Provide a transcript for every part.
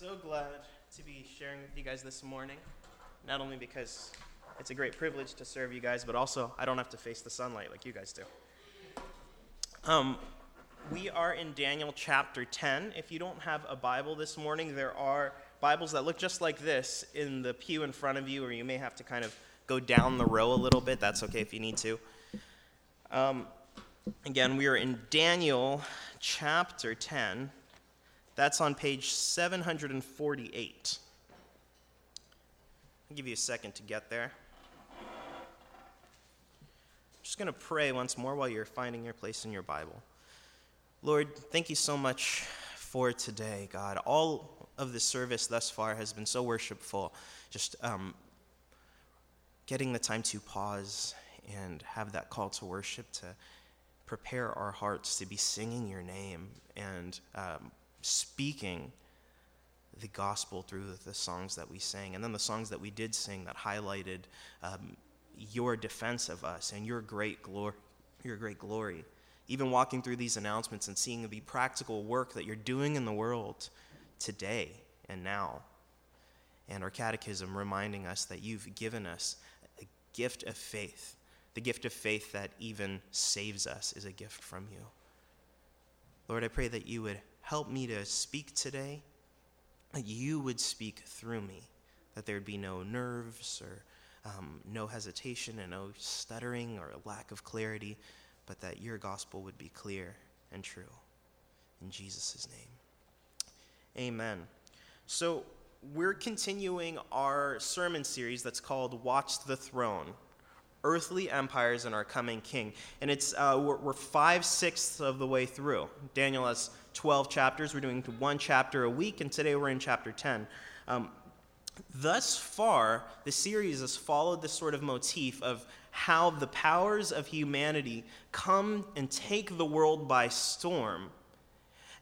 so glad to be sharing with you guys this morning. Not only because it's a great privilege to serve you guys, but also I don't have to face the sunlight like you guys do. Um, we are in Daniel chapter 10. If you don't have a Bible this morning, there are Bibles that look just like this in the pew in front of you, or you may have to kind of go down the row a little bit. That's okay if you need to. Um, again, we are in Daniel chapter 10. That's on page 748. I'll give you a second to get there. I'm just going to pray once more while you're finding your place in your Bible. Lord, thank you so much for today, God. All of the service thus far has been so worshipful. Just um, getting the time to pause and have that call to worship, to prepare our hearts to be singing your name and um, speaking the gospel through the songs that we sang, and then the songs that we did sing that highlighted um, your defense of us and your great glory. Your great glory. Even walking through these announcements and seeing the practical work that you're doing in the world today and now. And our catechism reminding us that you've given us a gift of faith. The gift of faith that even saves us is a gift from you. Lord, I pray that you would help me to speak today, that you would speak through me, that there'd be no nerves or um, no hesitation and no stuttering or lack of clarity, but that your gospel would be clear and true. In Jesus' name. Amen. So, we're continuing our sermon series that's called Watch the Throne earthly empires and our coming king. And it's, uh, we're, we're, five sixths of the way through. Daniel has 12 chapters. We're doing one chapter a week, and today we're in chapter 10. Um, thus far, the series has followed this sort of motif of how the powers of humanity come and take the world by storm.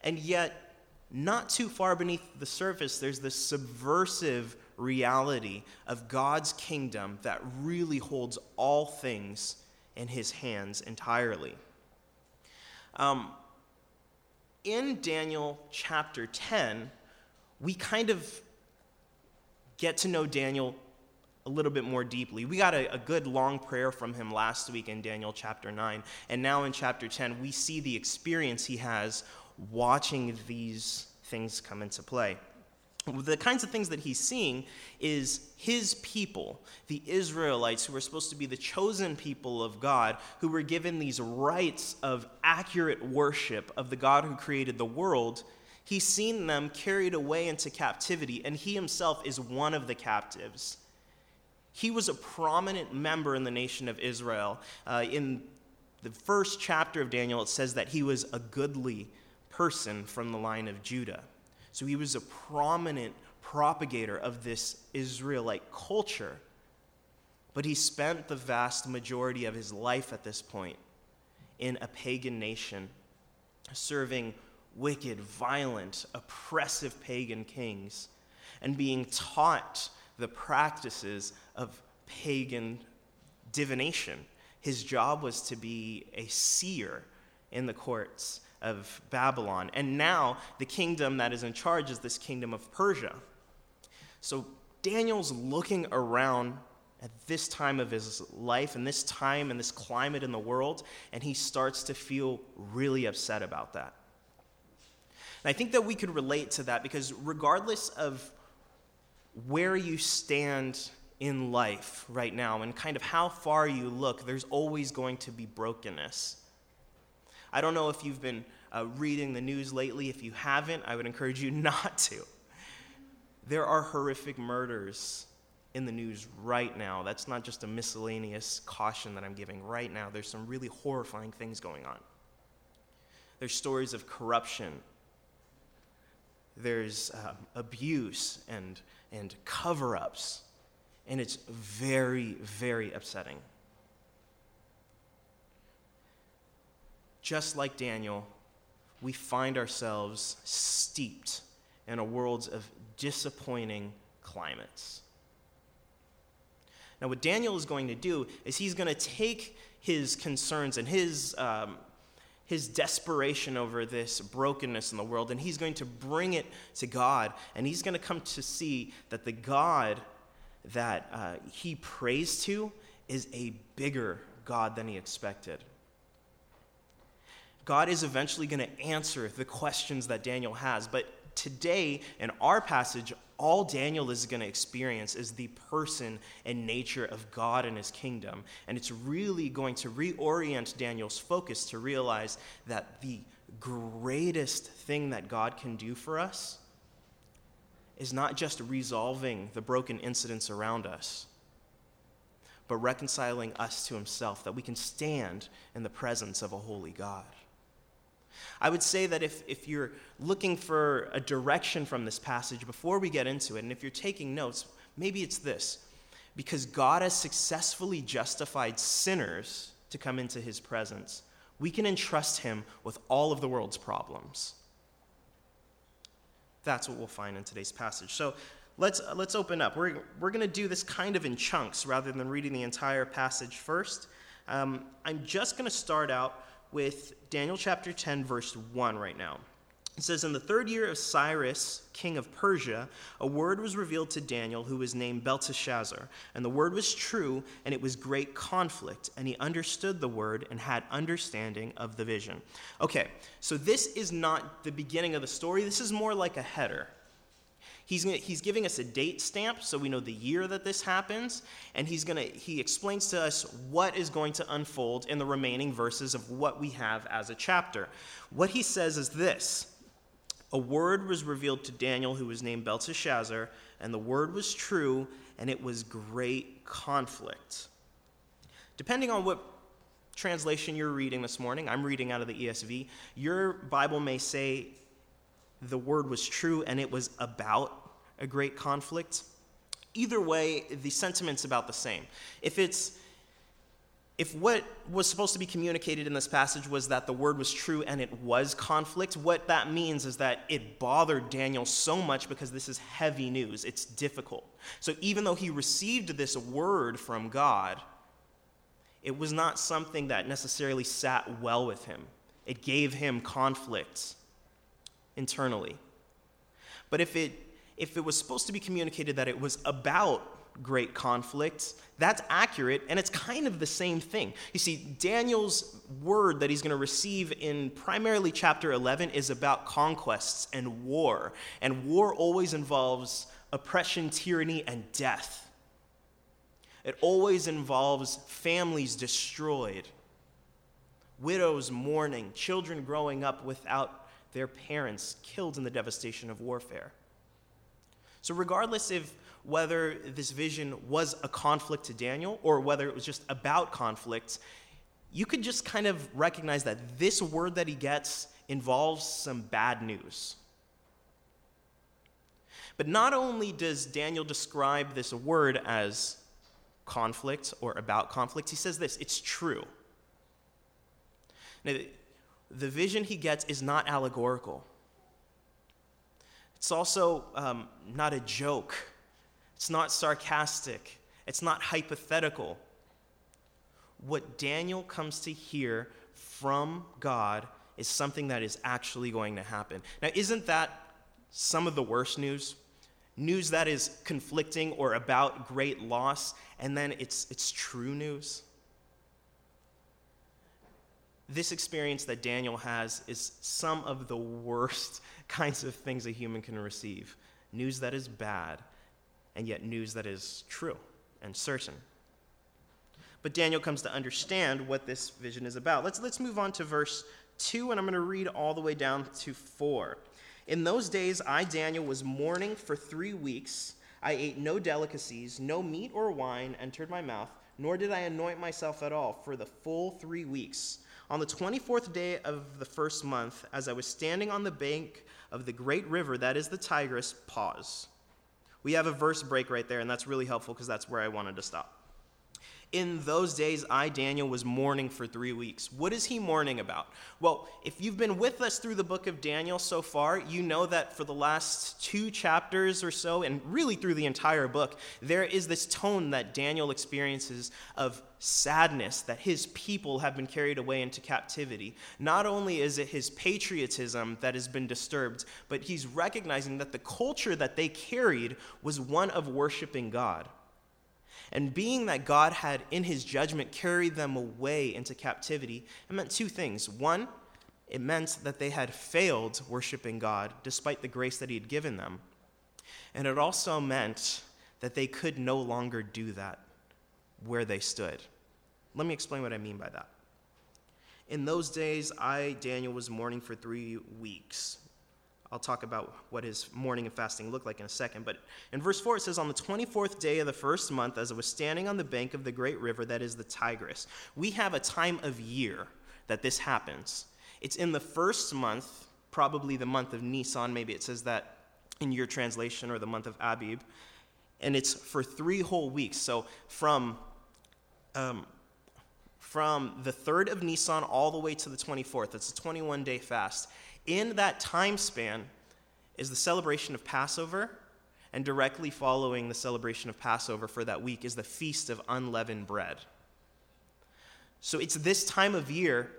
And yet, not too far beneath the surface, there's this subversive reality of God's kingdom that really holds all things in his hands entirely. Um, in Daniel chapter 10, we kind of get to know Daniel a little bit more deeply. We got a, a, good long prayer from him last week in Daniel chapter 9. And now in chapter 10, we see the experience he has watching these things come into play the kinds of things that he's seeing is his people, the Israelites, who were supposed to be the chosen people of God, who were given these rights of accurate worship of the God who created the world. He's seen them carried away into captivity, and he himself is one of the captives. He was a prominent member in the nation of Israel. Uh, in the first chapter of Daniel, it says that he was a goodly person from the line of Judah. So he was a prominent propagator of this Israelite culture. But he spent the vast majority of his life at this point in a pagan nation, serving wicked, violent, oppressive pagan kings, and being taught the practices of pagan divination. His job was to be a seer in the courts of Babylon. And now the kingdom that is in charge is this kingdom of Persia. So Daniel's looking around at this time of his life and this time and this climate in the world, and he starts to feel really upset about that. And I think that we could relate to that because regardless of where you stand in life right now and kind of how far you look, there's always going to be brokenness. I don't know if you've been uh, reading the news lately. If you haven't, I would encourage you not to. There are horrific murders in the news right now. That's not just a miscellaneous caution that I'm giving. Right now, there's some really horrifying things going on. There's stories of corruption, there's uh, abuse and, and cover ups, and it's very, very upsetting. Just like Daniel, we find ourselves steeped in a world of disappointing climates. Now, what Daniel is going to do is he's going to take his concerns and his, um, his desperation over this brokenness in the world, and he's going to bring it to God, and he's going to come to see that the God that uh, he prays to is a bigger God than he expected. God is eventually going to answer the questions that Daniel has, but today in our passage, all Daniel is going to experience is the person and nature of God and his kingdom. And it's really going to reorient Daniel's focus to realize that the greatest thing that God can do for us is not just resolving the broken incidents around us, but reconciling us to himself, that we can stand in the presence of a holy God. I would say that if, if you're looking for a direction from this passage before we get into it, and if you're taking notes, maybe it's this because God has successfully justified sinners to come into his presence, we can entrust him with all of the world's problems. That's what we'll find in today's passage. So let's, let's open up. We're, we're going to do this kind of in chunks rather than reading the entire passage first. Um, I'm just going to start out with Daniel chapter 10, verse 1 right now. It says, In the third year of Cyrus, king of Persia, a word was revealed to Daniel, who was named Belteshazzar. And the word was true, and it was great conflict. And he understood the word and had understanding of the vision. Okay, so this is not the beginning of the story. This is more like a header. He's, gonna, he's giving us a date stamp so we know the year that this happens, and he's gonna, he explains to us what is going to unfold in the remaining verses of what we have as a chapter. What he says is this A word was revealed to Daniel, who was named Belteshazzar, and the word was true, and it was great conflict. Depending on what translation you're reading this morning, I'm reading out of the ESV, your Bible may say the word was true and it was about a great conflict. Either way, the sentiment's about the same. If it's if what was supposed to be communicated in this passage was that the word was true and it was conflict, what that means is that it bothered Daniel so much because this is heavy news. It's difficult. So even though he received this word from God, it was not something that necessarily sat well with him. It gave him conflict internally. But if it, if it was supposed to be communicated that it was about great conflict, that's accurate, and it's kind of the same thing. You see, Daniel's word that he's going to receive in primarily chapter 11 is about conquests and war. And war always involves oppression, tyranny, and death. It always involves families destroyed, widows mourning, children growing up without their parents killed in the devastation of warfare. So, regardless of whether this vision was a conflict to Daniel or whether it was just about conflict, you could just kind of recognize that this word that he gets involves some bad news. But not only does Daniel describe this word as conflict or about conflict, he says this it's true. Now, the vision he gets is not allegorical. It's also um, not a joke. It's not sarcastic. It's not hypothetical. What Daniel comes to hear from God is something that is actually going to happen. Now, isn't that some of the worst news? News that is conflicting or about great loss, and then it's, it's true news? This experience that Daniel has is some of the worst kinds of things a human can receive news that is bad, and yet news that is true and certain. But Daniel comes to understand what this vision is about. Let's, let's move on to verse 2, and I'm going to read all the way down to 4. In those days, I, Daniel, was mourning for three weeks. I ate no delicacies, no meat or wine entered my mouth, nor did I anoint myself at all for the full three weeks. On the 24th day of the first month, as I was standing on the bank of the great river, that is the Tigris, pause. We have a verse break right there, and that's really helpful because that's where I wanted to stop. In those days, I, Daniel, was mourning for three weeks. What is he mourning about? Well, if you've been with us through the book of Daniel so far, you know that for the last two chapters or so, and really through the entire book, there is this tone that Daniel experiences of sadness that his people have been carried away into captivity. Not only is it his patriotism that has been disturbed, but he's recognizing that the culture that they carried was one of worshiping God. And being that God had, in his judgment, carried them away into captivity, it meant two things. One, it meant that they had failed worshiping God despite the grace that he had given them. And it also meant that they could no longer do that where they stood. Let me explain what I mean by that. In those days, I, Daniel, was mourning for three weeks. I'll talk about what his mourning and fasting looked like in a second. But in verse 4, it says, On the 24th day of the first month, as I was standing on the bank of the great river that is the Tigris, we have a time of year that this happens. It's in the first month, probably the month of Nisan, maybe it says that in your translation, or the month of Abib. And it's for three whole weeks. So from, um, from the 3rd of Nisan all the way to the 24th, it's a 21 day fast in that time span is the celebration of Passover, and directly following the celebration of Passover for that week is the Feast of Unleavened Bread. So it's this time of year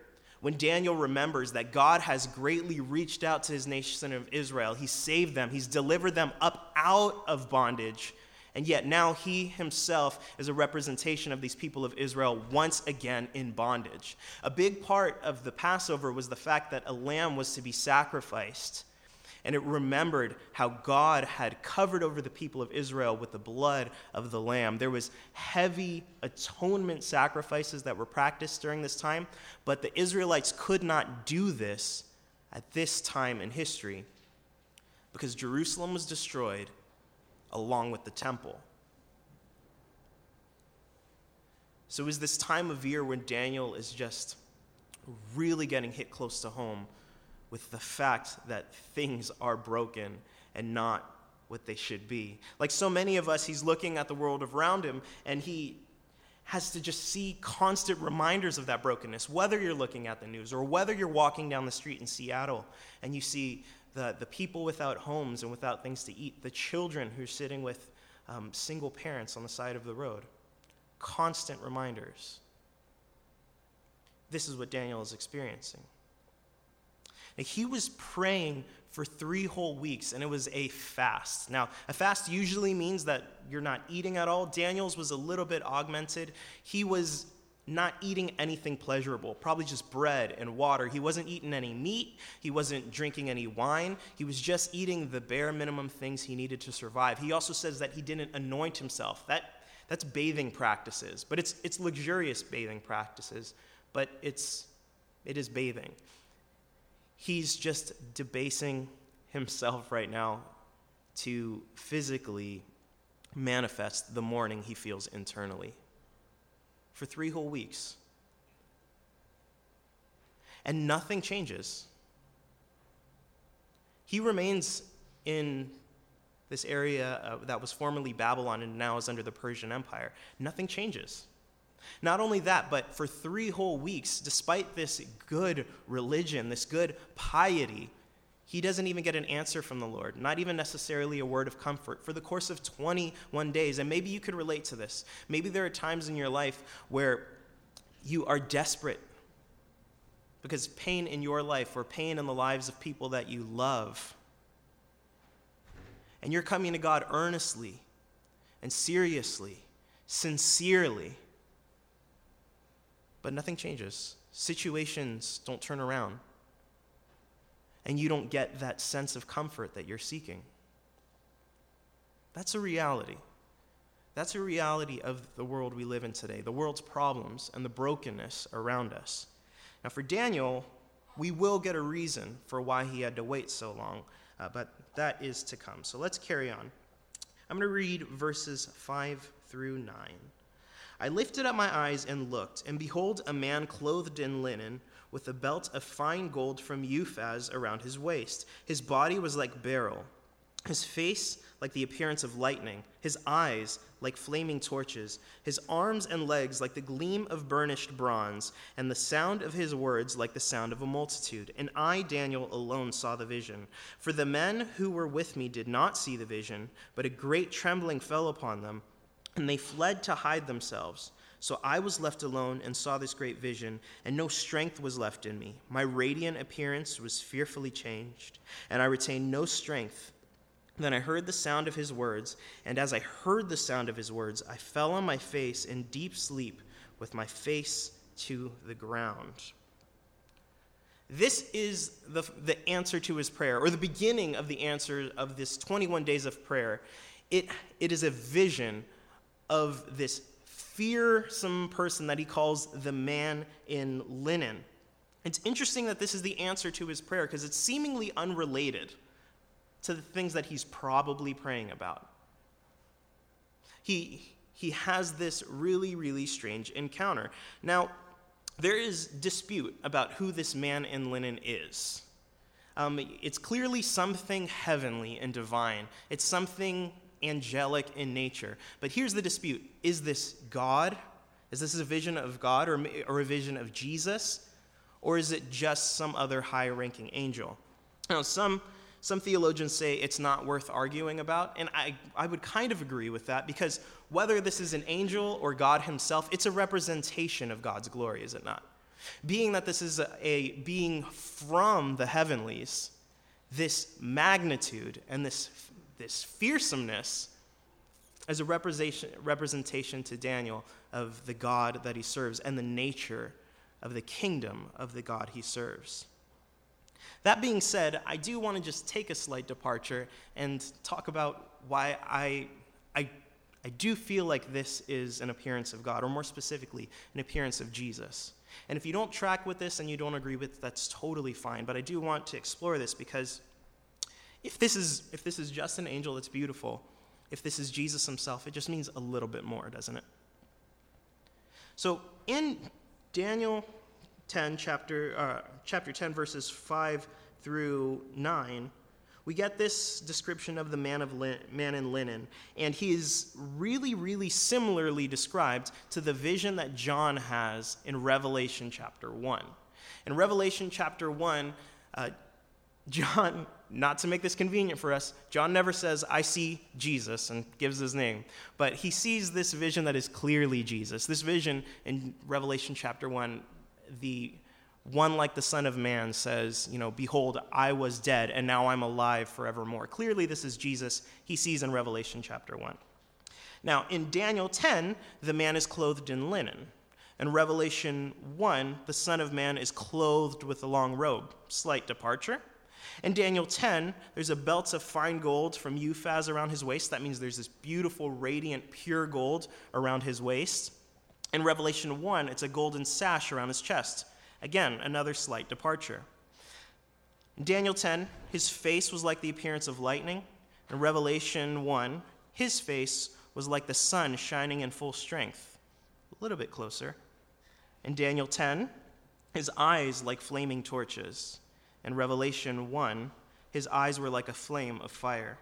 when Daniel remembers that God has greatly reached out to his nation of Israel. He saved them, he's delivered them up out of bondage and yet now he himself is a representation of these people of Israel once again in bondage. A big part of the Passover was the fact that a lamb was to be sacrificed. And it remembered how God had covered over the people of Israel with the blood of the lamb. There was heavy atonement sacrifices that were practiced during this time, but the Israelites could not do this at this time in history because Jerusalem was destroyed along with the temple. So, is this time of year when Daniel is just really getting hit close to home with the fact that things are broken and not what they should be. Like so many of us, he's looking at the world around him and he has to just see constant reminders of that brokenness, whether you're looking at the news or whether you're walking down the street in Seattle and you see the, the people without homes and without things to eat, the children who are sitting with um, single parents on the side of the road. Constant reminders. This is what Daniel is experiencing. Now, he was praying for three whole weeks, and it was a fast. Now, a fast usually means that you're not eating at all. Daniel's was a little bit augmented. He was not eating anything pleasurable, probably just bread and water. He wasn't eating any meat, he wasn't drinking any wine. He was just eating the bare minimum things he needed to survive. He also says that he didn't anoint himself. That that's bathing practices, but it's it's luxurious bathing practices, but it's it is bathing. He's just debasing himself right now to physically manifest the mourning he feels internally for three whole weeks. And nothing changes. He remains in this area uh, that was formerly Babylon and now is under the Persian Empire. Nothing changes. Not only that, but for three whole weeks, despite this good religion, this good piety, he doesn't even get an answer from the Lord, not even necessarily a word of comfort for the course of 21 days. And maybe you could relate to this. Maybe there are times in your life where you are desperate because pain in your life or pain in the lives of people that you love. And you're coming to God earnestly and seriously, sincerely. But nothing changes. Situations don't turn around and you don't get that sense of comfort that you're seeking. That's a reality. That's a reality of the world we live in today, the world's problems and the brokenness around us. Now, for Daniel, we will get a reason for why he had to wait so long, uh, but that is to come. So let's carry on. I'm going to read verses 5 through 9. I lifted up my eyes and looked, and behold, a man clothed in linen with a belt of fine gold from Uphaz around his waist. His body was like beryl, his face like the appearance of lightning, his eyes like flaming torches, his arms and legs like the gleam of burnished bronze, and the sound of his words like the sound of a multitude. And I, Daniel, alone saw the vision. For the men who were with me did not see the vision, but a great trembling fell upon them, and they fled to hide themselves. So I was left alone and saw this great vision, and no strength was left in me. My radiant appearance was fearfully changed, and I retained no strength. Then I heard the sound of his words, and as I heard the sound of his words, I fell on my face in deep sleep with my face to the ground. This is the, the answer to his prayer, or the beginning of the answer of this 21 days of prayer. It, it is a vision of this fearsome person that he calls the man in linen. It's interesting that this is the answer to his prayer because it's seemingly unrelated to the things that he's probably praying about. He, he has this really, really strange encounter. Now, there is dispute about who this man in linen is. Um, it's clearly something heavenly and divine. It's something angelic in nature. But here's the dispute is this God? Is this a vision of God or, or a vision of Jesus? Or is it just some other high ranking angel? Now, some, some theologians say it's not worth arguing about, and I, I would kind of agree with that because whether this is an angel or God himself, it's a representation of God's glory, is it not? Being that this is a, a being from the heavenlies, this magnitude and this this fearsomeness as a representation, to Daniel of the God that he serves and the nature of the kingdom of the God he serves. That being said, I do want to just take a slight departure and talk about why I, I, I do feel like this is an appearance of God, or more specifically, an appearance of Jesus. And if you don't track with this and you don't agree with, that's totally fine. But I do want to explore this because if this is, if this is just an angel that's beautiful, if this is Jesus himself, it just means a little bit more, doesn't it? So in Daniel 10, chapter, uh, chapter 10, verses 5 through 9, we get this description of the man, of lin- man in linen, and he is really, really similarly described to the vision that John has in Revelation chapter 1. In Revelation chapter 1, uh, John not to make this convenient for us, John never says, I see Jesus, and gives his name. But he sees this vision that is clearly Jesus. This vision in Revelation chapter 1, the one like the Son of Man says, you know, Behold, I was dead, and now I'm alive forevermore. Clearly, this is Jesus he sees in Revelation chapter 1. Now, in Daniel 10, the man is clothed in linen. In Revelation 1, the Son of Man is clothed with a long robe. Slight departure. In Daniel 10, there's a belt of fine gold from Uphaz around his waist. That means there's this beautiful, radiant, pure gold around his waist. In Revelation 1, it's a golden sash around his chest. Again, another slight departure. In Daniel 10, his face was like the appearance of lightning. In Revelation 1, his face was like the sun shining in full strength. A little bit closer. In Daniel 10, his eyes like flaming torches. In Revelation 1, his eyes were like a flame of fire.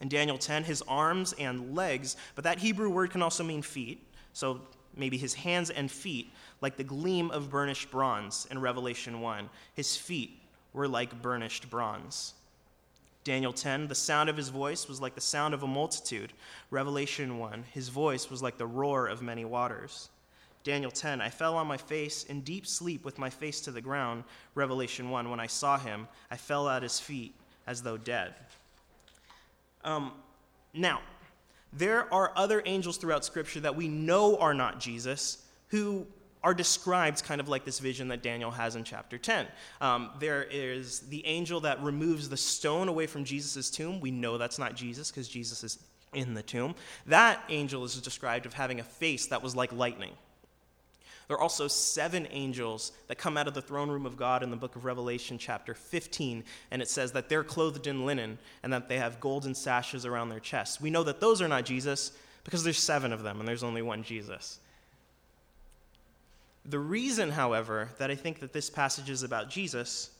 In Daniel 10, his arms and legs, but that Hebrew word can also mean feet, so maybe his hands and feet, like the gleam of burnished bronze in Revelation 1. His feet were like burnished bronze. Daniel 10, the sound of his voice was like the sound of a multitude. Revelation 1, his voice was like the roar of many waters. Daniel 10, I fell on my face in deep sleep with my face to the ground. Revelation 1, when I saw him, I fell at his feet as though dead. Um, now, there are other angels throughout Scripture that we know are not Jesus who are described kind of like this vision that Daniel has in chapter 10. Um, there is the angel that removes the stone away from Jesus' tomb. We know that's not Jesus because Jesus is in the tomb. That angel is described of having a face that was like lightning. There are also seven angels that come out of the throne room of God in the book of Revelation, chapter 15, and it says that they're clothed in linen and that they have golden sashes around their chests. We know that those are not Jesus because there's seven of them and there's only one Jesus. The reason, however, that I think that this passage is about Jesus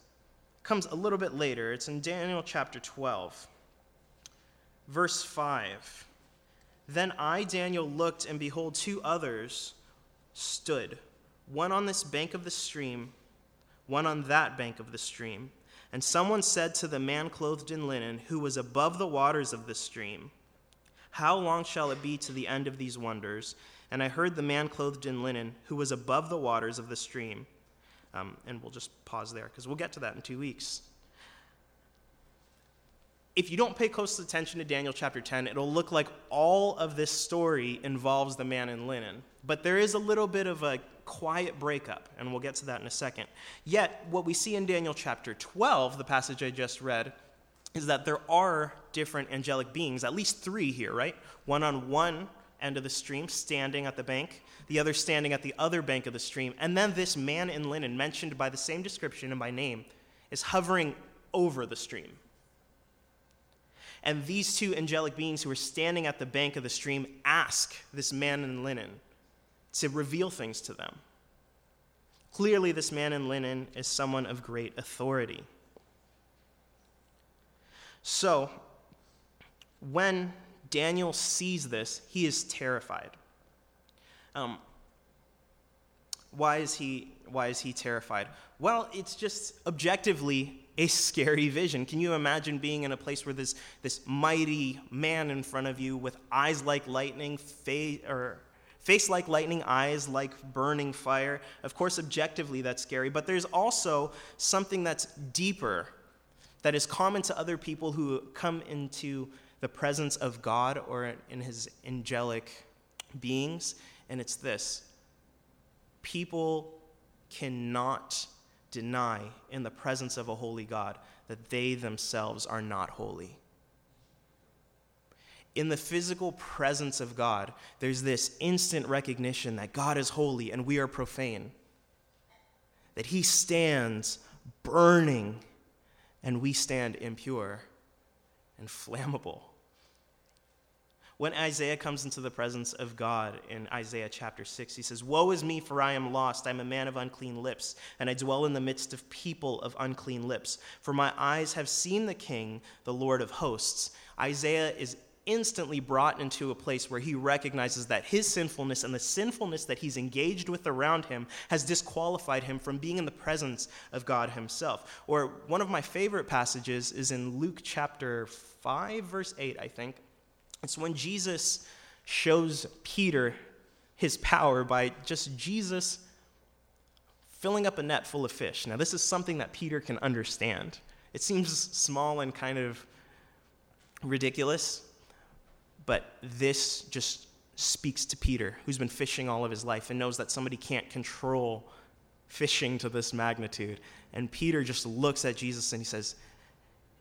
comes a little bit later. It's in Daniel chapter 12. Verse 5 Then I, Daniel, looked, and behold, two others stood, one on this bank of the stream, one on that bank of the stream. And someone said to the man clothed in linen, who was above the waters of the stream, How long shall it be to the end of these wonders? And I heard the man clothed in linen, who was above the waters of the stream. Um, and we'll just pause there because we'll get to that in two weeks if you don't pay close attention to Daniel chapter 10, it'll look like all of this story involves the man in linen. But there is a little bit of a quiet breakup, and we'll get to that in a second. Yet, what we see in Daniel chapter 12, the passage I just read, is that there are different angelic beings, at least three here, right? One on one end of the stream, standing at the bank, the other standing at the other bank of the stream, and then this man in linen, mentioned by the same description and by name, is hovering over the stream. And these two angelic beings who are standing at the bank of the stream ask this man in linen to reveal things to them. Clearly, this man in linen is someone of great authority. So, when Daniel sees this, he is terrified. Um, why is he why is he terrified? Well, it's just objectively a scary vision. Can you imagine being in a place where this, this mighty man in front of you with eyes like lightning, face, or face like lightning, eyes like burning fire? Of course, objectively, that's scary, but there's also something that's deeper that is common to other people who come into the presence of God or in his angelic beings, and it's this people cannot deny in the presence of a holy God that they themselves are not holy. In the physical presence of God, there's this instant recognition that God is holy and we are profane. That he stands burning and we stand impure and flammable. When Isaiah comes into the presence of God in Isaiah chapter 6, he says, Woe is me, for I am lost. I am a man of unclean lips, and I dwell in the midst of people of unclean lips. For my eyes have seen the King, the Lord of hosts. Isaiah is instantly brought into a place where he recognizes that his sinfulness and the sinfulness that he's engaged with around him has disqualified him from being in the presence of God himself. Or one of my favorite passages is in Luke chapter 5, verse 8, I think it's when Jesus shows Peter his power by just Jesus filling up a net full of fish. Now, this is something that Peter can understand. It seems small and kind of ridiculous, but this just speaks to Peter, who's been fishing all of his life and knows that somebody can't control fishing to this magnitude. And Peter just looks at Jesus and he says,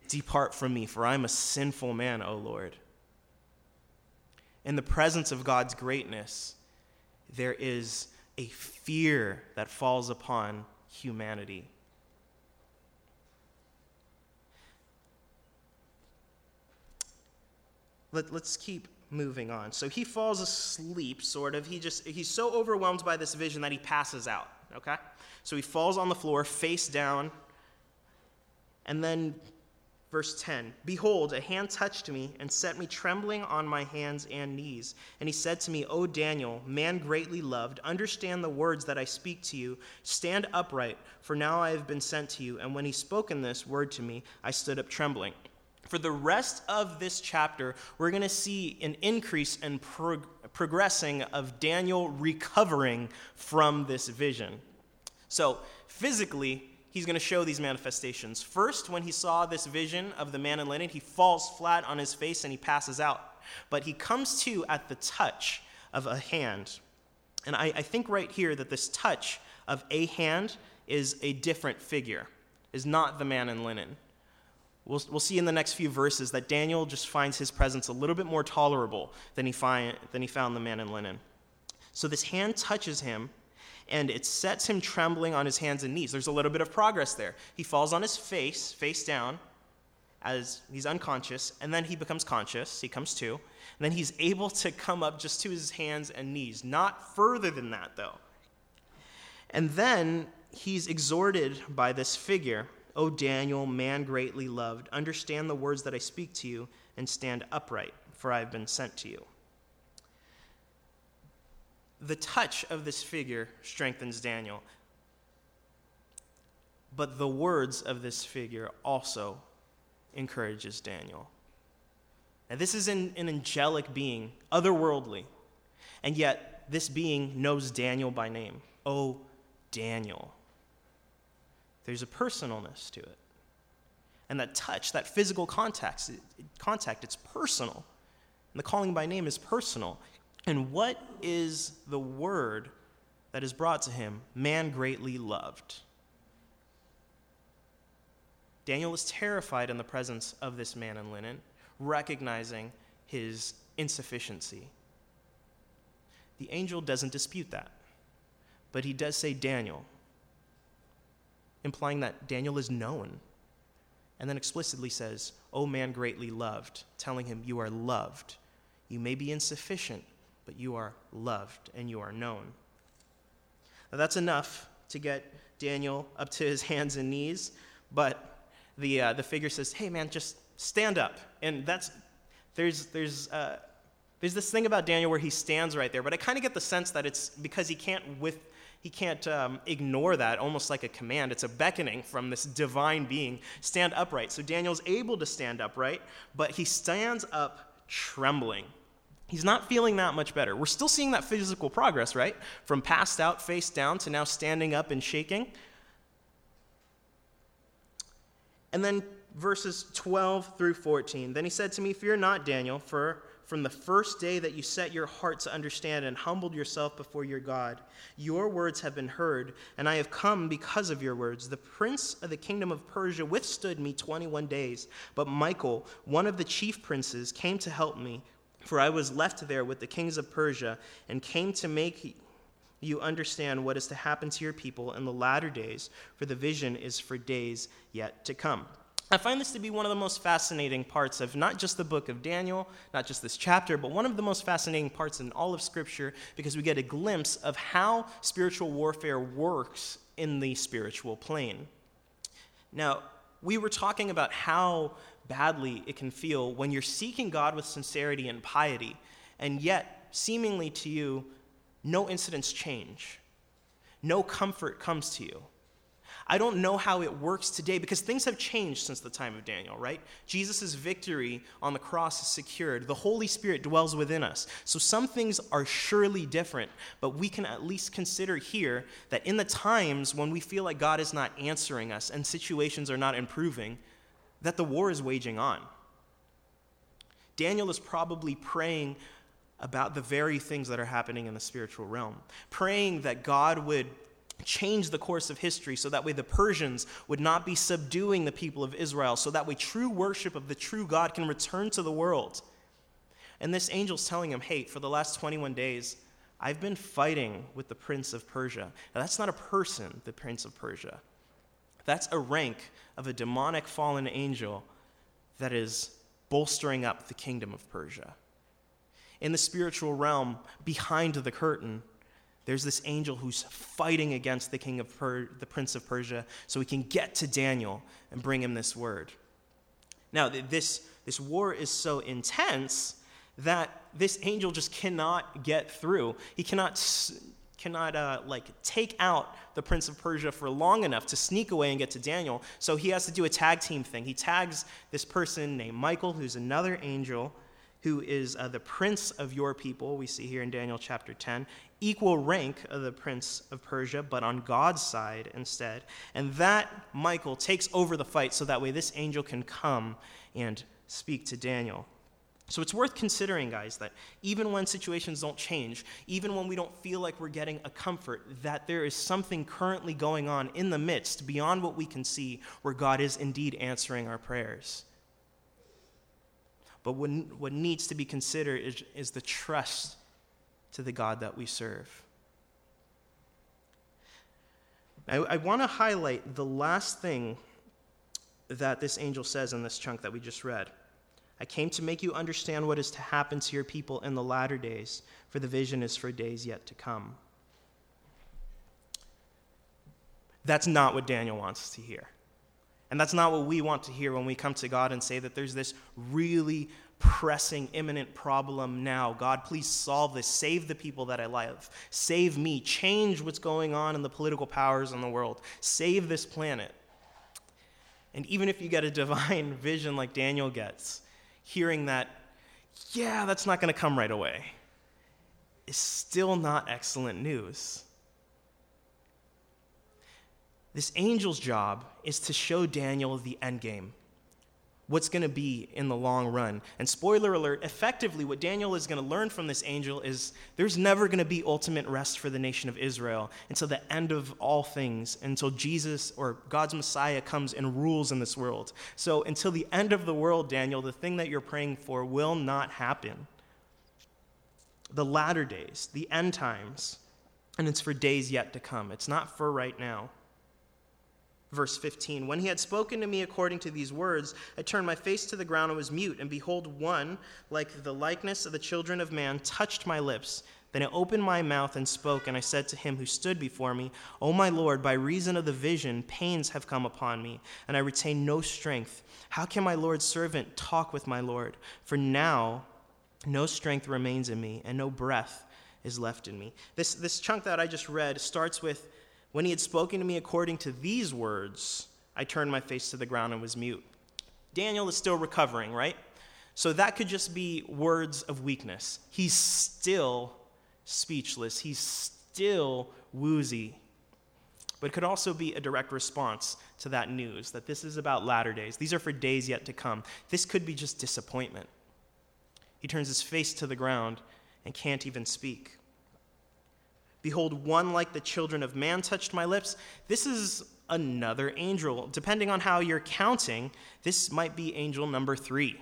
Depart from me, for I'm a sinful man, O Lord in the presence of God's greatness, there is a fear that falls upon humanity. Let, us keep moving on. So he falls asleep, sort of. He just he's so overwhelmed by this vision that he passes out. Okay? So he falls on the floor, face down, and then Verse 10 Behold, a hand touched me and set me trembling on my hands and knees. And he said to me, O Daniel, man greatly loved, understand the words that I speak to you. Stand upright, for now I have been sent to you. And when he spoken this word to me, I stood up trembling. For the rest of this chapter, we're going to see an increase in prog- progressing of Daniel recovering from this vision. So, physically, he's going to show these manifestations. First, when he saw this vision of the man in linen, he falls flat on his face and he passes out. But he comes to at the touch of a hand. And I, I think right here that this touch of a hand is a different figure, is not the man in linen. We'll, we'll see in the next few verses that Daniel just finds his presence a little bit more tolerable than he, find, than he found the man in linen. So this hand touches him, and it sets him trembling on his hands and knees. There's a little bit of progress there. He falls on his face, face down, as he's unconscious, and then he becomes conscious. He comes to. And then he's able to come up just to his hands and knees, not further than that, though. And then he's exhorted by this figure O Daniel, man greatly loved, understand the words that I speak to you and stand upright, for I have been sent to you. The touch of this figure strengthens Daniel, but the words of this figure also encourages Daniel. Now, this is an, an angelic being, otherworldly, and yet this being knows Daniel by name. Oh, Daniel. There's a personalness to it. And that touch, that physical contact, contact, it's personal. And the calling by name is personal. And what is the word that is brought to him? Man greatly loved. Daniel is terrified in the presence of this man in linen, recognizing his insufficiency. The angel doesn't dispute that, but he does say Daniel, implying that Daniel is known, and then explicitly says, O man greatly loved, telling him, You are loved. You may be insufficient, but you are loved and you are known. Now, that's enough to get Daniel up to his hands and knees, but the, uh, the figure says, Hey, man, just stand up. And that's, there's, there's, uh, there's this thing about Daniel where he stands right there, but I kind of get the sense that it's because he can't with he can't um, ignore that almost like a command. It's a beckoning from this divine being. Stand upright. So Daniel's able to stand upright, but he stands up trembling. He's not feeling that much better. We're still seeing that physical progress, right? From passed out, face down, to now standing up and shaking. And then verses 12 through 14. Then he said to me, Fear not, Daniel, for from the first day that you set your heart to understand and humbled yourself before your God. Your words have been heard, and I have come because of your words. The prince of the kingdom of Persia withstood me 21 days, but Michael, one of the chief princes, came to help me, for I was left there with the kings of Persia, and came to make you understand what is to happen to your people in the latter days, for the vision is for days yet to come. I find this to be one of the most fascinating parts of not just the book of Daniel, not just this chapter, but one of the most fascinating parts in all of Scripture because we get a glimpse of how spiritual warfare works in the spiritual plane. Now, we were talking about how badly it can feel when you're seeking God with sincerity and piety, and yet, seemingly to you, no incidents change, no comfort comes to you. I don't know how it works today because things have changed since the time of Daniel, right? Jesus' victory on the cross is secured. The Holy Spirit dwells within us. So some things are surely different, but we can at least consider here that in the times when we feel like God is not answering us and situations are not improving, that the war is waging on. Daniel is probably praying about the very things that are happening in the spiritual realm, praying that God would change the course of history so that way the Persians would not be subduing the people of Israel, so that way true worship of the true God can return to the world. And this angel's telling him, hey, for the last 21 days, I've been fighting with the prince of Persia. Now, that's not a person, the prince of Persia. That's a rank of a demonic fallen angel that is bolstering up the kingdom of Persia. In the spiritual realm, behind the curtain, there's this angel who's fighting against the king of per- the prince of Persia so he can get to Daniel and bring him this word. Now, this, this war is so intense that this angel just cannot get through. He cannot, cannot uh, like take out the prince of Persia for long enough to sneak away and get to Daniel. So he has to do a tag team thing. He tags this person named Michael, who's another angel who is uh, the prince of your people, we see here in Daniel chapter 10, equal rank of the prince of Persia, but on God's side instead. And that Michael takes over the fight so that way this angel can come and speak to Daniel. So it's worth considering, guys, that even when situations don't change, even when we don't feel like we're getting a comfort, that there is something currently going on in the midst, beyond what we can see, where God is indeed answering our prayers. But what, what needs to be considered is, is the trust to the God that we serve. I, I want to highlight the last thing that this angel says in this chunk that we just read. I came to make you understand what is to happen to your people in the latter days, for the vision is for days yet to come. That's not what Daniel wants to hear. And that's not what we want to hear when we come to God and say that there's this really pressing, imminent problem now. God, please solve this. Save the people that I love. Save me. Change what's going on in the political powers in the world. Save this planet. And even if you get a divine vision like Daniel gets, hearing that, yeah, that's not going to come right away, is still not excellent news. This angel's job is to show Daniel the end game what's going to be in the long run. And spoiler alert, effectively, what Daniel is going to learn from this angel is there's never going to be ultimate rest for the nation of Israel until the end of all things, until Jesus or God's Messiah comes and rules in this world. So until the end of the world, Daniel, the thing that you're praying for will not happen. The latter days, the end times, and it's for days yet to come. It's not for right now. Verse 15 When he had spoken to me according to these words, I turned my face to the ground and was mute, and behold, one, like the likeness of the children of man, touched my lips. Then I opened my mouth and spoke, and I said to him who stood before me, O my Lord, by reason of the vision, pains have come upon me, and I retain no strength. How can my Lord's servant talk with my Lord? For now no strength remains in me, and no breath is left in me. This, this chunk that I just read starts with when he had spoken to me according to these words, I turned my face to the ground and was mute. Daniel is still recovering, right? So that could just be words of weakness. He's still speechless, he's still woozy. But it could also be a direct response to that news that this is about latter days. These are for days yet to come. This could be just disappointment. He turns his face to the ground and can't even speak. Behold, one like the children of man touched my lips. This is another angel. Depending on how you're counting, this might be angel number three.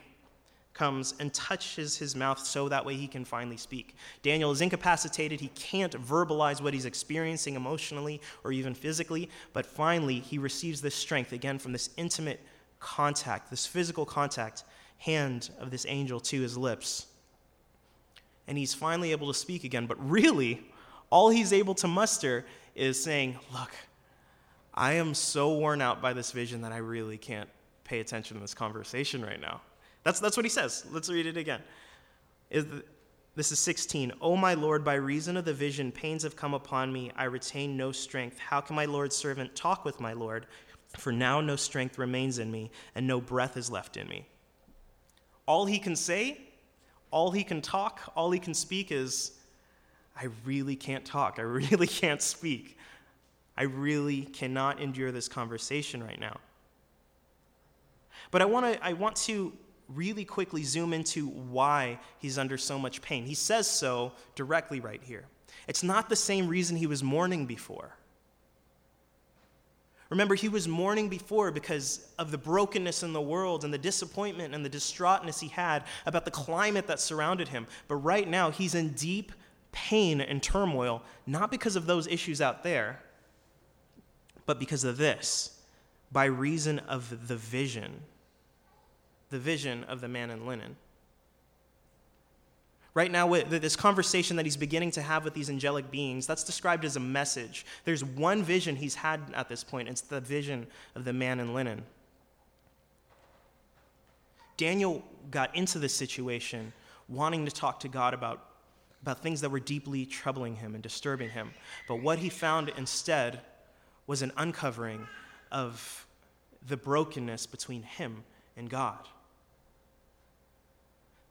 Comes and touches his mouth so that way he can finally speak. Daniel is incapacitated. He can't verbalize what he's experiencing emotionally or even physically, but finally he receives this strength again from this intimate contact, this physical contact, hand of this angel to his lips. And he's finally able to speak again, but really, all he's able to muster is saying, Look, I am so worn out by this vision that I really can't pay attention to this conversation right now. That's, that's what he says. Let's read it again. This is 16. O my Lord, by reason of the vision, pains have come upon me. I retain no strength. How can my Lord's servant talk with my Lord? For now no strength remains in me, and no breath is left in me. All he can say, all he can talk, all he can speak is, I really can't talk. I really can't speak. I really cannot endure this conversation right now. But I, wanna, I want to really quickly zoom into why he's under so much pain. He says so directly right here. It's not the same reason he was mourning before. Remember, he was mourning before because of the brokenness in the world and the disappointment and the distraughtness he had about the climate that surrounded him. But right now, he's in deep pain and turmoil, not because of those issues out there, but because of this, by reason of the vision, the vision of the man in linen. Right now, with this conversation that he's beginning to have with these angelic beings, that's described as a message. There's one vision he's had at this point it's the vision of the man in linen. Daniel got into this situation wanting to talk to God about about things that were deeply troubling him and disturbing him. But what he found instead was an uncovering of the brokenness between him and God.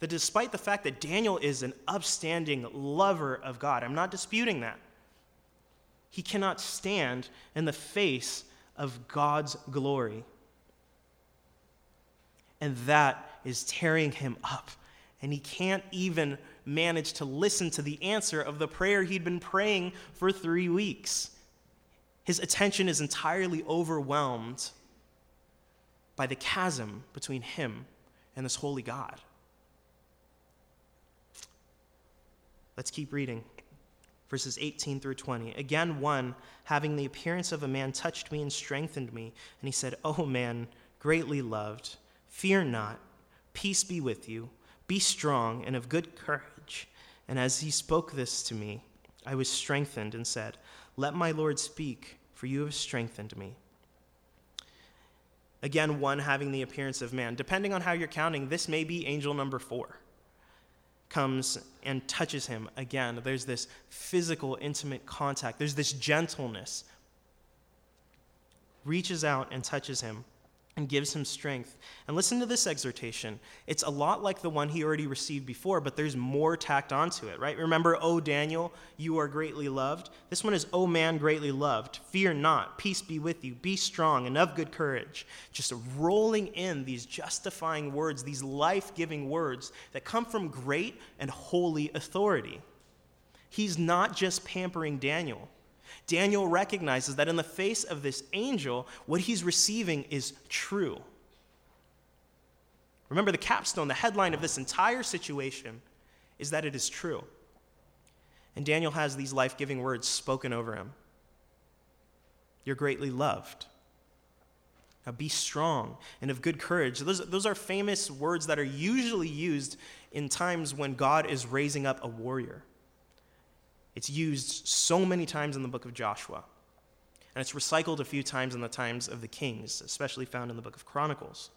That despite the fact that Daniel is an upstanding lover of God, I'm not disputing that, he cannot stand in the face of God's glory. And that is tearing him up. And he can't even managed to listen to the answer of the prayer he'd been praying for three weeks. His attention is entirely overwhelmed by the chasm between him and this holy God. Let's keep reading. Verses 18 through 20. Again, one, having the appearance of a man, touched me and strengthened me. And he said, O man, greatly loved, fear not, peace be with you, be strong and of good courage and as he spoke this to me, I was strengthened and said, Let my Lord speak, for you have strengthened me. Again, one having the appearance of man. Depending on how you're counting, this may be angel number four. Comes and touches him again. There's this physical, intimate contact. There's this gentleness. Reaches out and touches him and gives him strength. And listen to this exhortation. It's a lot like the one he already received before, but there's more tacked onto it, right? Remember, O Daniel, you are greatly loved. This one is, O man, greatly loved. Fear not, peace be with you, be strong and of good courage. Just rolling in these justifying words, these life giving words that come from great and holy authority. He's not just pampering Daniel. Daniel recognizes that in the face of this angel, what he's receiving is true. Remember, the capstone, the headline of this entire situation is that it is true. And Daniel has these life giving words spoken over him You're greatly loved. Now be strong and of good courage. Those, those are famous words that are usually used in times when God is raising up a warrior. It's used so many times in the book of Joshua. And it's recycled a few times in the times of the kings, especially found in the book of Chronicles.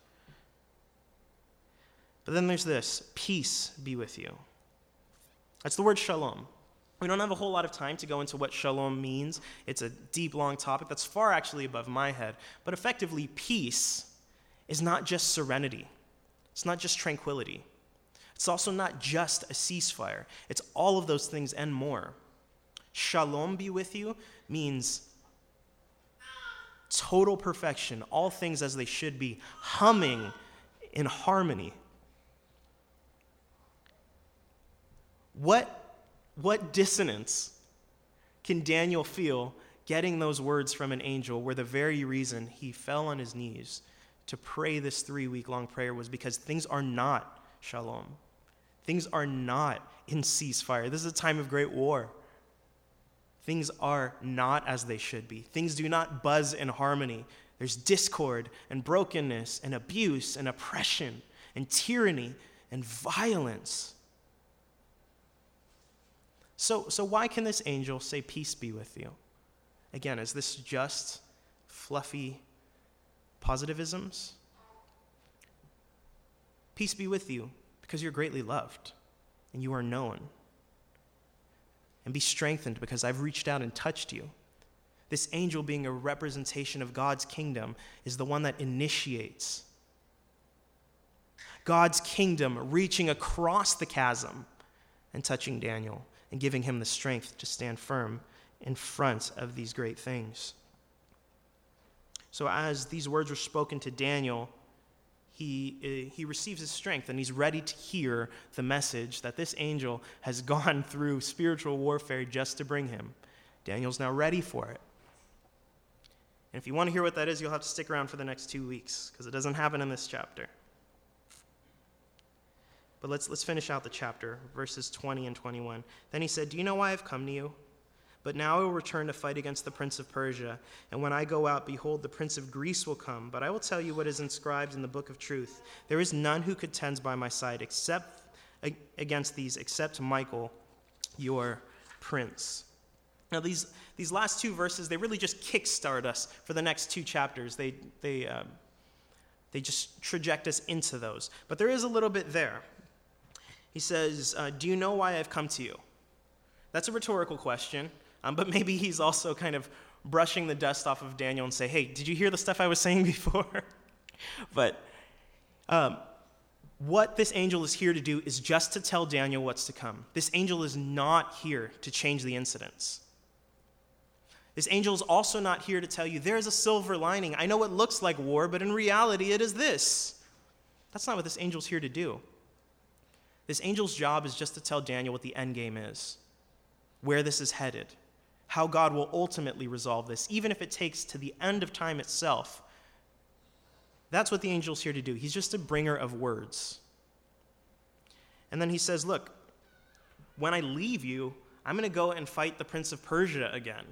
But then there's this peace be with you. That's the word shalom. We don't have a whole lot of time to go into what shalom means. It's a deep, long topic that's far actually above my head. But effectively, peace is not just serenity, it's not just tranquility. It's also not just a ceasefire, it's all of those things and more. Shalom be with you means total perfection, all things as they should be, humming in harmony. What, what dissonance can Daniel feel getting those words from an angel where the very reason he fell on his knees to pray this three week long prayer was because things are not shalom? Things are not in ceasefire. This is a time of great war. Things are not as they should be. Things do not buzz in harmony. There's discord and brokenness and abuse and oppression and tyranny and violence. So, so why can this angel say, Peace be with you? Again, is this just fluffy positivisms? Peace be with you because you're greatly loved and you are known and be strengthened because I've reached out and touched you. This angel, being a representation of God's kingdom, is the one that initiates God's kingdom reaching across the chasm and touching Daniel and giving him the strength to stand firm in front of these great things. So, as these words were spoken to Daniel, he, uh, he receives his strength and he's ready to hear the message that this angel has gone through spiritual warfare just to bring him. Daniel's now ready for it. And if you want to hear what that is, you'll have to stick around for the next two weeks because it doesn't happen in this chapter. But let's, let's finish out the chapter, verses 20 and 21. Then he said, Do you know why I've come to you? But now I will return to fight against the prince of Persia. And when I go out, behold, the prince of Greece will come. But I will tell you what is inscribed in the book of truth. There is none who contends by my side except against these, except Michael, your prince. Now, these, these last two verses, they really just kickstart us for the next two chapters. They, they, uh, they just traject us into those. But there is a little bit there. He says, uh, Do you know why I've come to you? That's a rhetorical question. Um, but maybe he's also kind of brushing the dust off of Daniel and say, hey, did you hear the stuff I was saying before? but um, what this angel is here to do is just to tell Daniel what's to come. This angel is not here to change the incidents. This angel is also not here to tell you there's a silver lining. I know it looks like war, but in reality, it is this. That's not what this angel's here to do. This angel's job is just to tell Daniel what the end game is, where this is headed how God will ultimately resolve this, even if it takes to the end of time itself. That's what the angel's here to do. He's just a bringer of words. And then he says, Look, when I leave you, I'm going to go and fight the prince of Persia again.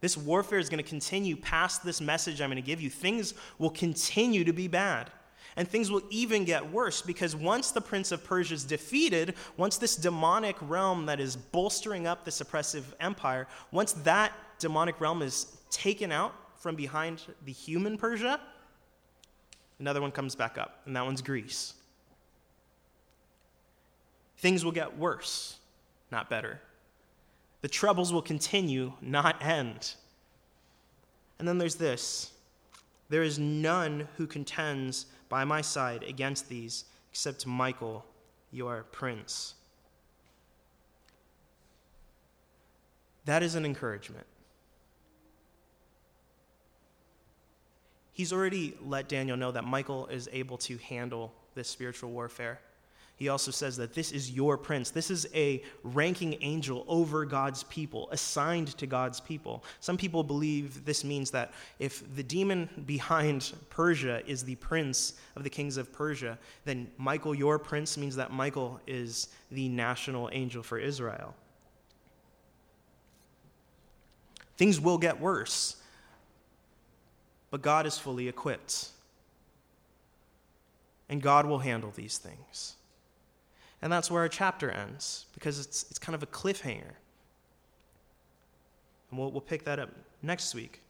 This warfare is going to continue past this message I'm going to give you. Things will continue to be bad. And things will even get worse because once the prince of Persia is defeated, once this demonic realm that is bolstering up this oppressive empire, once that demonic realm is taken out from behind the human Persia, another one comes back up, and that one's Greece. Things will get worse, not better. The troubles will continue, not end. And then there's this there is none who contends by my side against these except Michael, your prince. That is an encouragement. He's already let Daniel know that Michael is able to handle this spiritual warfare. He also says that this is your prince. This is a ranking angel over God's people, assigned to God's people. Some people believe this means that if the demon behind Persia is the prince of the kings of Persia, then Michael, your prince, means that Michael is the national angel for Israel. Things will get worse, but God is fully equipped. And God will handle these things. And that's where our chapter ends, because it's, it's kind of a cliffhanger. And we'll, we'll pick that up next week.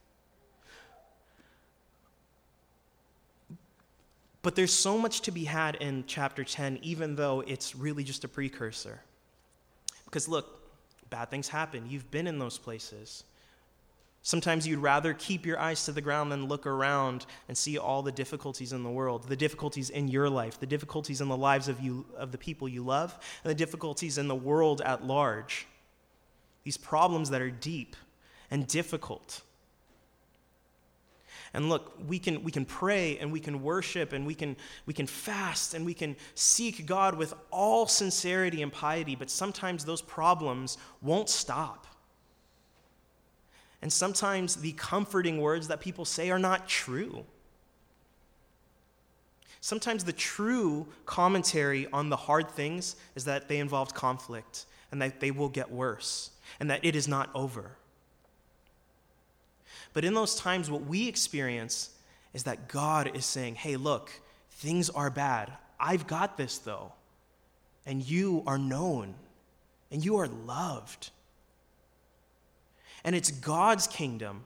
But there's so much to be had in chapter 10, even though it's really just a precursor. Because look, bad things happen. You've been in those places. Sometimes you'd rather keep your eyes to the ground than look around and see all the difficulties in the world, the difficulties in your life, the difficulties in the lives of, you, of the people you love, and the difficulties in the world at large. These problems that are deep and difficult. And look, we can, we can pray and we can worship and we can, we can fast and we can seek God with all sincerity and piety, but sometimes those problems won't stop. And sometimes the comforting words that people say are not true. Sometimes the true commentary on the hard things is that they involved conflict and that they will get worse and that it is not over. But in those times, what we experience is that God is saying, hey, look, things are bad. I've got this though. And you are known and you are loved. And it's God's kingdom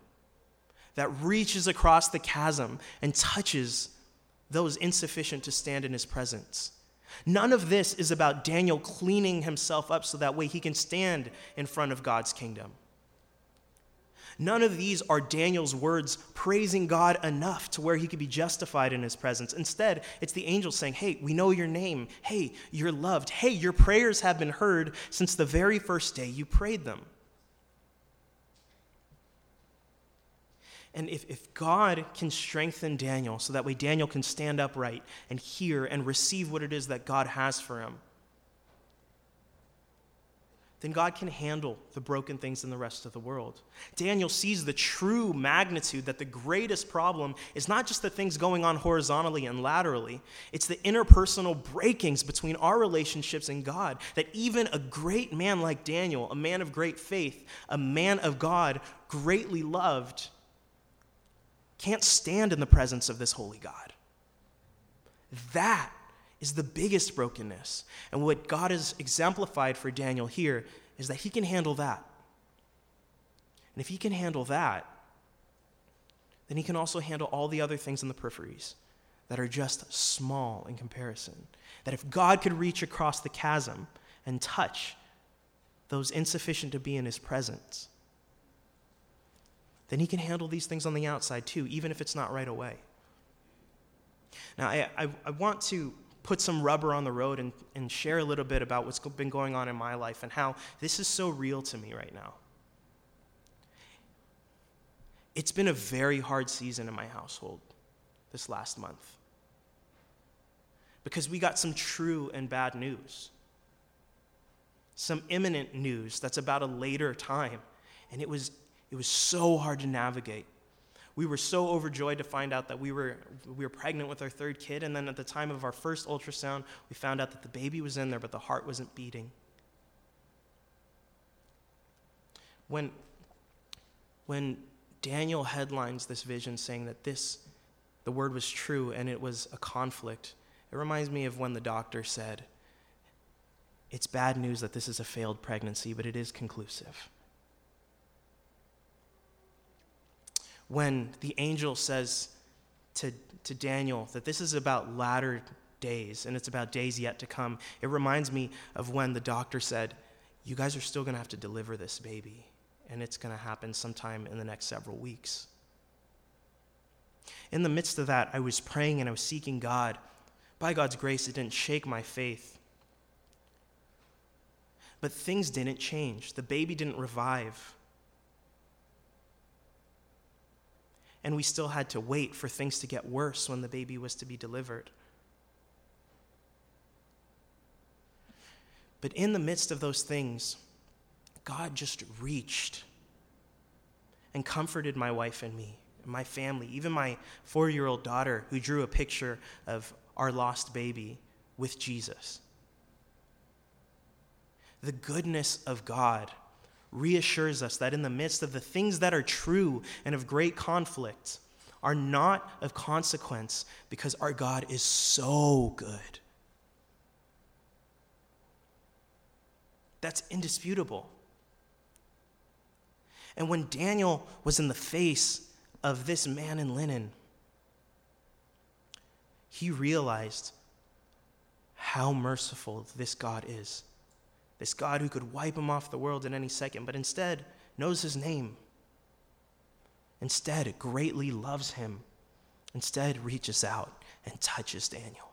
that reaches across the chasm and touches those insufficient to stand in his presence. None of this is about Daniel cleaning himself up so that way he can stand in front of God's kingdom. None of these are Daniel's words praising God enough to where he could be justified in his presence. Instead, it's the angel saying, Hey, we know your name. Hey, you're loved. Hey, your prayers have been heard since the very first day you prayed them. And if, if God can strengthen Daniel so that way Daniel can stand upright and hear and receive what it is that God has for him, then God can handle the broken things in the rest of the world. Daniel sees the true magnitude that the greatest problem is not just the things going on horizontally and laterally, it's the interpersonal breakings between our relationships and God. That even a great man like Daniel, a man of great faith, a man of God, greatly loved, can't stand in the presence of this holy God. That is the biggest brokenness. And what God has exemplified for Daniel here is that he can handle that. And if he can handle that, then he can also handle all the other things in the peripheries that are just small in comparison. That if God could reach across the chasm and touch those insufficient to be in his presence, then he can handle these things on the outside too, even if it's not right away. Now, I, I, I, want to put some rubber on the road and, and share a little bit about what's been going on in my life and how this is so real to me right now. It's been a very hard season in my household this last month because we got some true and bad news, some imminent news that's about a later time. And it was it was so hard to navigate. We were so overjoyed to find out that we were, we were pregnant with our third kid, and then at the time of our first ultrasound, we found out that the baby was in there, but the heart wasn't beating. When, when Daniel headlines this vision saying that this, the word was true and it was a conflict, it reminds me of when the doctor said, It's bad news that this is a failed pregnancy, but it is conclusive. When the angel says to, to Daniel that this is about latter days and it's about days yet to come, it reminds me of when the doctor said, You guys are still going to have to deliver this baby, and it's going to happen sometime in the next several weeks. In the midst of that, I was praying and I was seeking God. By God's grace, it didn't shake my faith. But things didn't change. The baby didn't revive. And we still had to wait for things to get worse when the baby was to be delivered. But in the midst of those things, God just reached and comforted my wife and me, and my family, even my four year old daughter who drew a picture of our lost baby with Jesus. The goodness of God reassures us that in the midst of the things that are true and of great conflict, are not of consequence because our God is so good. That's indisputable. And when Daniel was in the face of this man in linen, he realized how merciful this God is. This God who could wipe him off the world in any second, but instead knows his name. Instead, greatly loves him. Instead, reaches out and touches Daniel.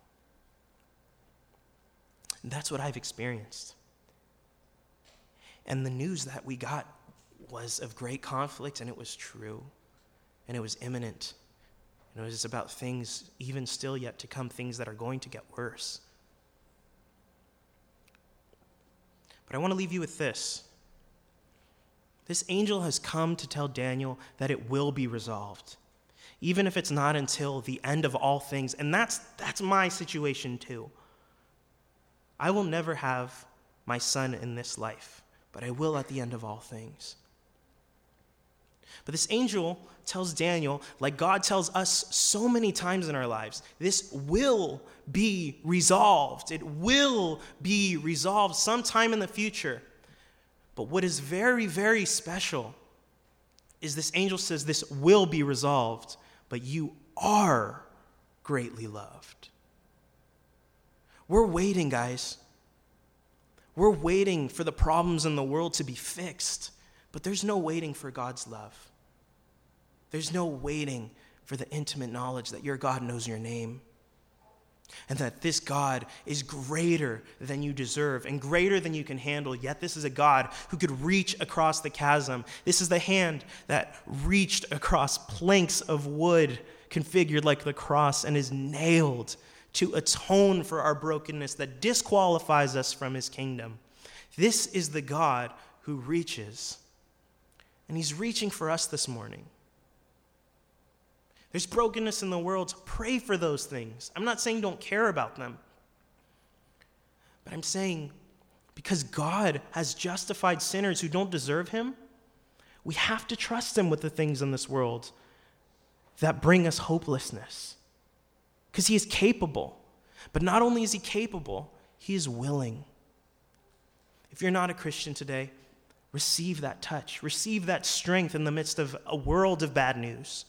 And that's what I've experienced. And the news that we got was of great conflict, and it was true, and it was imminent. And it was about things, even still yet to come, things that are going to get worse. But I want to leave you with this. This angel has come to tell Daniel that it will be resolved, even if it's not until the end of all things. And that's, that's my situation too. I will never have my son in this life but I will at the end of all things. But this angel tells Daniel, like God tells us so many times in our lives, this will be resolved. It will be resolved sometime in the future. But what is very, very special is this angel says this will be resolved, but you are greatly loved. We're waiting, guys. We're waiting for the problems in the world to be fixed, but there's no waiting for God's love. There's no waiting for the intimate knowledge that your God knows your name and that this God is greater than you deserve and greater than you can handle. Yet, this is a God who could reach across the chasm. This is the hand that reached across planks of wood configured like the cross and is nailed to atone for our brokenness that disqualifies us from his kingdom. This is the God who reaches. And he's reaching for us this morning. There's brokenness in the world. Pray for those things. I'm not saying don't care about them. But I'm saying because God has justified sinners who don't deserve him, we have to trust him with the things in this world that bring us hopelessness because he is capable. But not only is he capable, he is willing. If you're not a Christian today, receive that touch, receive that strength in the midst of a world of bad news.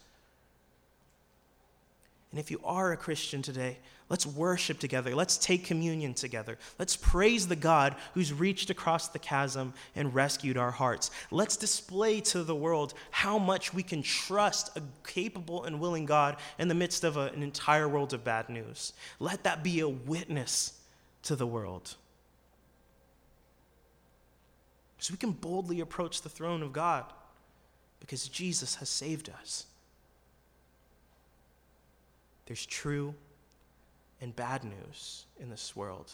And if you are a Christian today, let's worship together. Let's take communion together. Let's praise the God who's reached across the chasm and rescued our hearts. Let's display to the world how much we can trust a capable and willing God in the midst of a, an entire world of bad news. Let that be a witness to the world. So we can boldly approach the throne of God because Jesus has saved us. There's true and bad news in this world,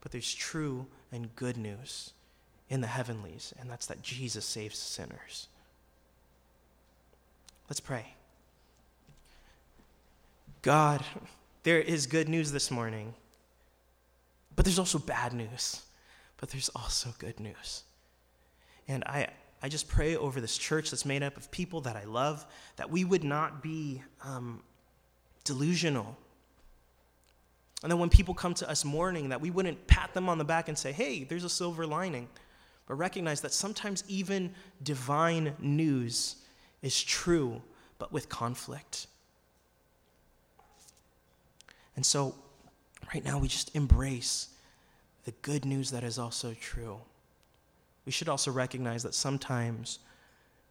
but there's true and good news in the heavenlies, and that's that Jesus saves sinners. Let's pray. God, there is good news this morning, but there's also bad news, but there's also good news. And I, I just pray over this church that's made up of people that I love, that we would not be um, delusional. And then when people come to us mourning, that we wouldn't pat them on the back and say, hey, there's a silver lining, but recognize that sometimes even divine news is true, but with conflict. And so, right now, we just embrace the good news that is also true. We should also recognize that sometimes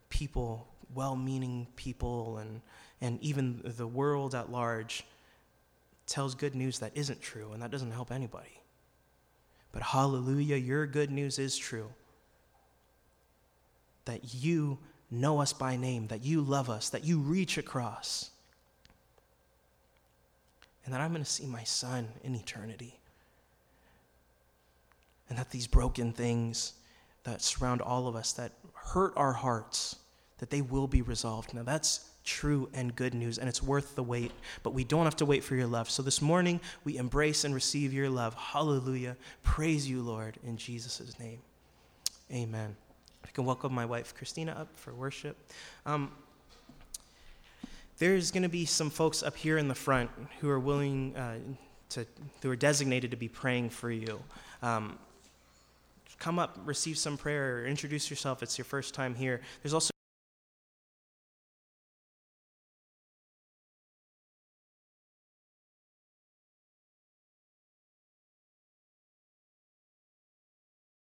people, well meaning people, and, and even the world at large, tells good news that isn't true, and that doesn't help anybody. But hallelujah, your good news is true. That you know us by name, that you love us, that you reach across, and that I'm going to see my son in eternity. And that these broken things that surround all of us, that hurt our hearts, that they will be resolved. Now, that's true and good news, and it's worth the wait, but we don't have to wait for your love. So this morning, we embrace and receive your love. Hallelujah. Praise you, Lord, in Jesus' name. Amen. I can welcome my wife, Christina, up for worship. Um, there's going to be some folks up here in the front who are willing uh, to, who are designated to be praying for you. Um, come up, receive some prayer, or introduce yourself. It's your first time here. There's also